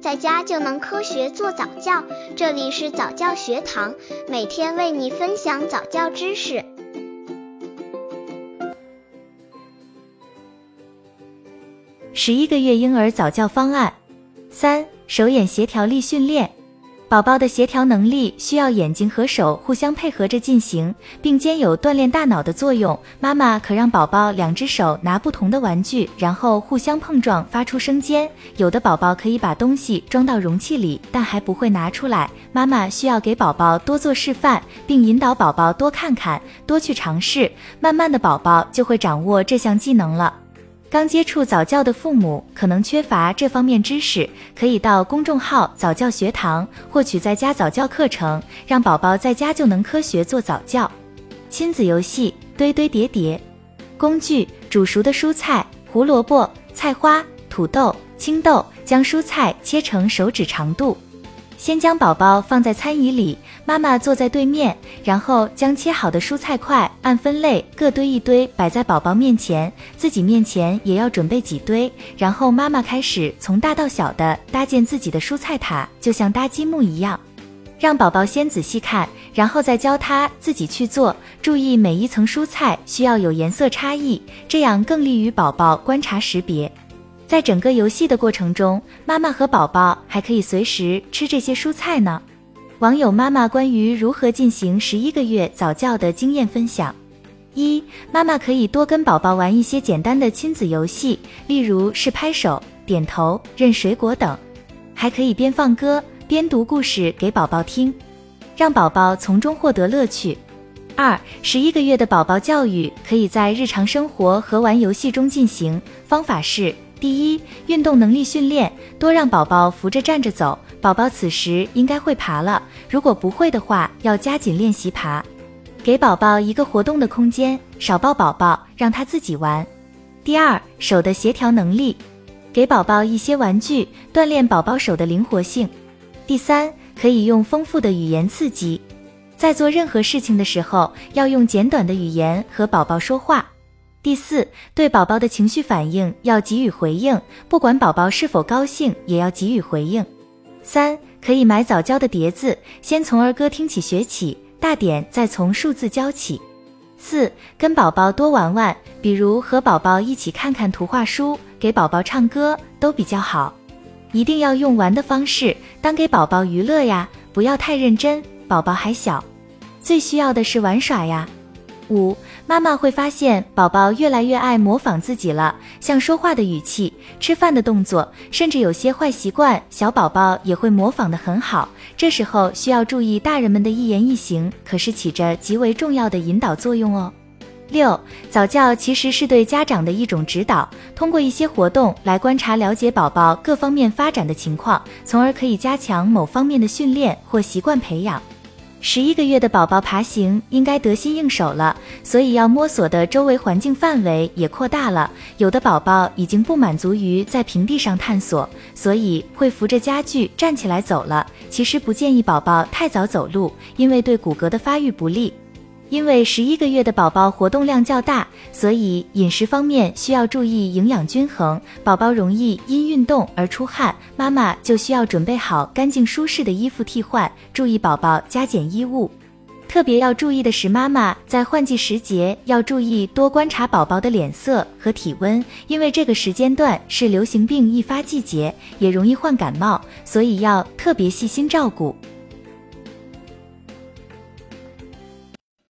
在家就能科学做早教。这里是早教学堂，每天为你分享早教知识。十一个月婴儿早教方案三：手眼协调力训练。宝宝的协调能力需要眼睛和手互相配合着进行，并兼有锻炼大脑的作用。妈妈可让宝宝两只手拿不同的玩具，然后互相碰撞，发出声尖。有的宝宝可以把东西装到容器里，但还不会拿出来。妈妈需要给宝宝多做示范，并引导宝宝多看看，多去尝试。慢慢的，宝宝就会掌握这项技能了。刚接触早教的父母可能缺乏这方面知识，可以到公众号早教学堂获取在家早教课程，让宝宝在家就能科学做早教。亲子游戏堆堆叠叠，工具煮熟的蔬菜、胡萝卜、菜花、土豆、青豆，将蔬菜切成手指长度。先将宝宝放在餐椅里，妈妈坐在对面，然后将切好的蔬菜块按分类各堆一堆摆在宝宝面前，自己面前也要准备几堆。然后妈妈开始从大到小的搭建自己的蔬菜塔，就像搭积木一样，让宝宝先仔细看，然后再教他自己去做。注意每一层蔬菜需要有颜色差异，这样更利于宝宝观察识别。在整个游戏的过程中，妈妈和宝宝还可以随时吃这些蔬菜呢。网友妈妈关于如何进行十一个月早教的经验分享：一、妈妈可以多跟宝宝玩一些简单的亲子游戏，例如是拍手、点头、认水果等，还可以边放歌边读故事给宝宝听，让宝宝从中获得乐趣。二、十一个月的宝宝教育可以在日常生活和玩游戏中进行，方法是。第一，运动能力训练，多让宝宝扶着站着走。宝宝此时应该会爬了，如果不会的话，要加紧练习爬。给宝宝一个活动的空间，少抱宝宝，让他自己玩。第二，手的协调能力，给宝宝一些玩具，锻炼宝宝手的灵活性。第三，可以用丰富的语言刺激，在做任何事情的时候，要用简短的语言和宝宝说话。第四，对宝宝的情绪反应要给予回应，不管宝宝是否高兴，也要给予回应。三，可以买早教的碟子，先从儿歌听起学起，大点再从数字教起。四，跟宝宝多玩玩，比如和宝宝一起看看图画书，给宝宝唱歌都比较好。一定要用玩的方式，当给宝宝娱乐呀，不要太认真，宝宝还小，最需要的是玩耍呀。五，妈妈会发现宝宝越来越爱模仿自己了，像说话的语气、吃饭的动作，甚至有些坏习惯，小宝宝也会模仿的很好。这时候需要注意大人们的一言一行，可是起着极为重要的引导作用哦。六，早教其实是对家长的一种指导，通过一些活动来观察了解宝宝各方面发展的情况，从而可以加强某方面的训练或习惯培养。十一个月的宝宝爬行应该得心应手了，所以要摸索的周围环境范围也扩大了。有的宝宝已经不满足于在平地上探索，所以会扶着家具站起来走了。其实不建议宝宝太早走路，因为对骨骼的发育不利。因为十一个月的宝宝活动量较大，所以饮食方面需要注意营养均衡。宝宝容易因运动而出汗，妈妈就需要准备好干净舒适的衣服替换，注意宝宝加减衣物。特别要注意的是，妈妈在换季时节要注意多观察宝宝的脸色和体温，因为这个时间段是流行病易发季节，也容易患感冒，所以要特别细心照顾。